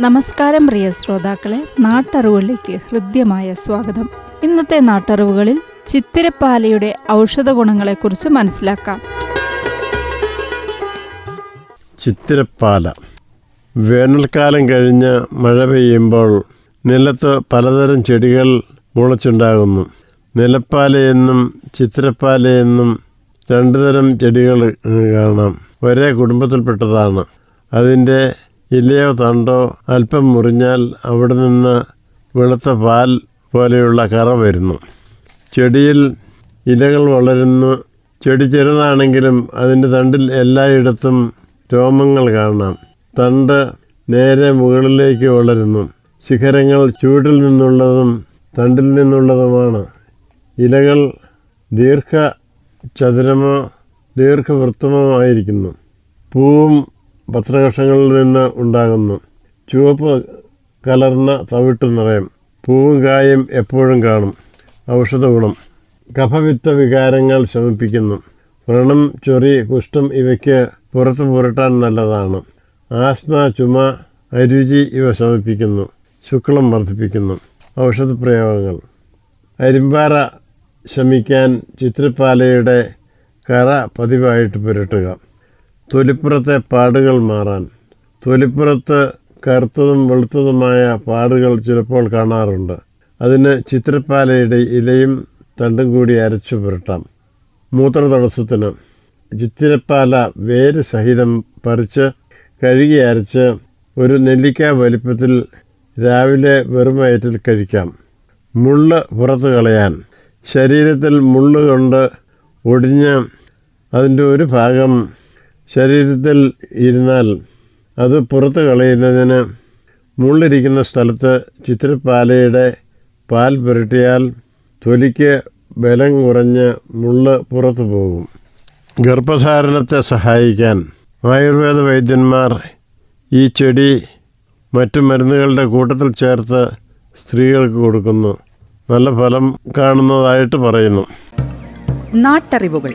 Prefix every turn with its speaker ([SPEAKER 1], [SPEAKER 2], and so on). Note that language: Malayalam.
[SPEAKER 1] നമസ്കാരം പ്രിയ ശ്രോതാക്കളെ. നാട്ടറിവുകളിലേക്ക് ഹൃദ്യമായ സ്വാഗതം. ഇന്നത്തെ നാട്ടറിവുകളിൽ ചിത്തിരപ്പാലയുടെ ഔഷധ ഗുണങ്ങളെക്കുറിച്ച് മനസ്സിലാക്കാം.
[SPEAKER 2] ചിത്തിരപ്പാല. വേനൽക്കാലം കഴിഞ്ഞ് മഴ പെയ്യുമ്പോൾ നിലത്ത് പലതരം ചെടികൾ മുളച്ചുണ്ടാകുന്നു. നിലപ്പാലയെന്നും ചിത്തിരപ്പാലയെന്നും രണ്ടു തരം ചെടികൾ കാണാം. ഒരേ കുടുംബത്തിൽപ്പെട്ടതാണ്. അതിന്റെ ഇലയോ തണ്ടോ അല്പം മുറിഞ്ഞാൽ അവിടെ നിന്ന് വെളുത്ത പാൽ പോലെയുള്ള കറ വരുന്നു. ചെടിയിൽ ഇലകൾ വളരുന്നു. ചെടി ചെറുതാണെങ്കിലും അതിന്റെ തണ്ടിൽ എല്ലായിടത്തും രോമങ്ങൾ കാണാം. തണ്ട് നേരെ മുകളിലേക്ക് വളരുന്നു. ശിഖരങ്ങൾ ചൂടിൽ നിന്നുള്ളതും തണ്ടിൽ നിന്നുള്ളതുമാണ്. ഇലകൾ ദീർഘ ചതുരമോ ദീർഘവൃത്തമോ ആയിരിക്കുന്നു. പൂവും പത്രകഷങ്ങളിൽ നിന്ന് ഉണ്ടാകുന്നു. ചുവപ്പ് കലർന്ന തവിട്ടു നിറയും പൂവും കായും എപ്പോഴും കാണും. ഔഷധ ഗുണം. കഫവിത്ത വികാരങ്ങൾ ശമിപ്പിക്കുന്നു. വ്രണം ചൊറി കുഷ്ഠം ഇവയ്ക്ക് പുറത്ത് പുരട്ടാൻ നല്ലതാണ്. ആസ്മ ചുമ അരുചി ഇവ ശമിപ്പിക്കുന്നു. ശുക്ലം വർദ്ധിപ്പിക്കുന്നു. ഔഷധ പ്രയോഗങ്ങൾ. അരിമ്പാറ ശമിക്കാൻ ചിത്രപ്പാലയുടെ കറ പതിവായിട്ട് പുരട്ടുക. തൊലിപ്പുറത്തെ പാടുകൾ മാറാൻ. തൊലിപ്പുറത്ത് കറുത്തതും വെളുത്തതുമായ പാടുകൾ ചിലപ്പോൾ കാണാറുണ്ട്. അതിന് ചിത്രപ്പാലയുടെ ഇലയും തണ്ടും കൂടി അരച്ചു പുരട്ടാം. മൂത്രതടസ്സത്തിന് ചിത്തിരപ്പാല വേര് സഹിതം പറിച്ച് കഴുകി അരച്ച് ഒരു നെല്ലിക്ക വലിപ്പത്തിൽ രാവിലെ വെറും വയറ്റിൽ കഴിക്കാം. മുള്ള് പുറത്ത് കളയാൻ. ശരീരത്തിൽ മുള്ള് കൊണ്ട് ഒടിഞ്ഞ് അതിന്റെ ഒരു ഭാഗം ശരീരത്തിൽ ഇരുന്നാൽ അത് പുറത്ത് കളയുന്നതിന് മുള്ളിരിക്കുന്ന സ്ഥലത്ത് ചിത്രപ്പാലയുടെ പാൽ പുരട്ടിയാൽ തൊലിക്ക് ബലം കുറഞ്ഞ് മുള്ള് പുറത്തു പോകും. ഗർഭധാരണത്തെ സഹായിക്കാൻ ആയുർവേദ വൈദ്യന്മാർ ഈ ചെടി മറ്റു മരുന്നുകളുടെ കൂട്ടത്തിൽ ചേർത്ത് സ്ത്രീകൾക്ക് കൊടുക്കുന്നു. നല്ല ഫലം കാണുന്നതായിട്ട് പറയുന്നു.
[SPEAKER 3] നാട്ടറിവുകൾ.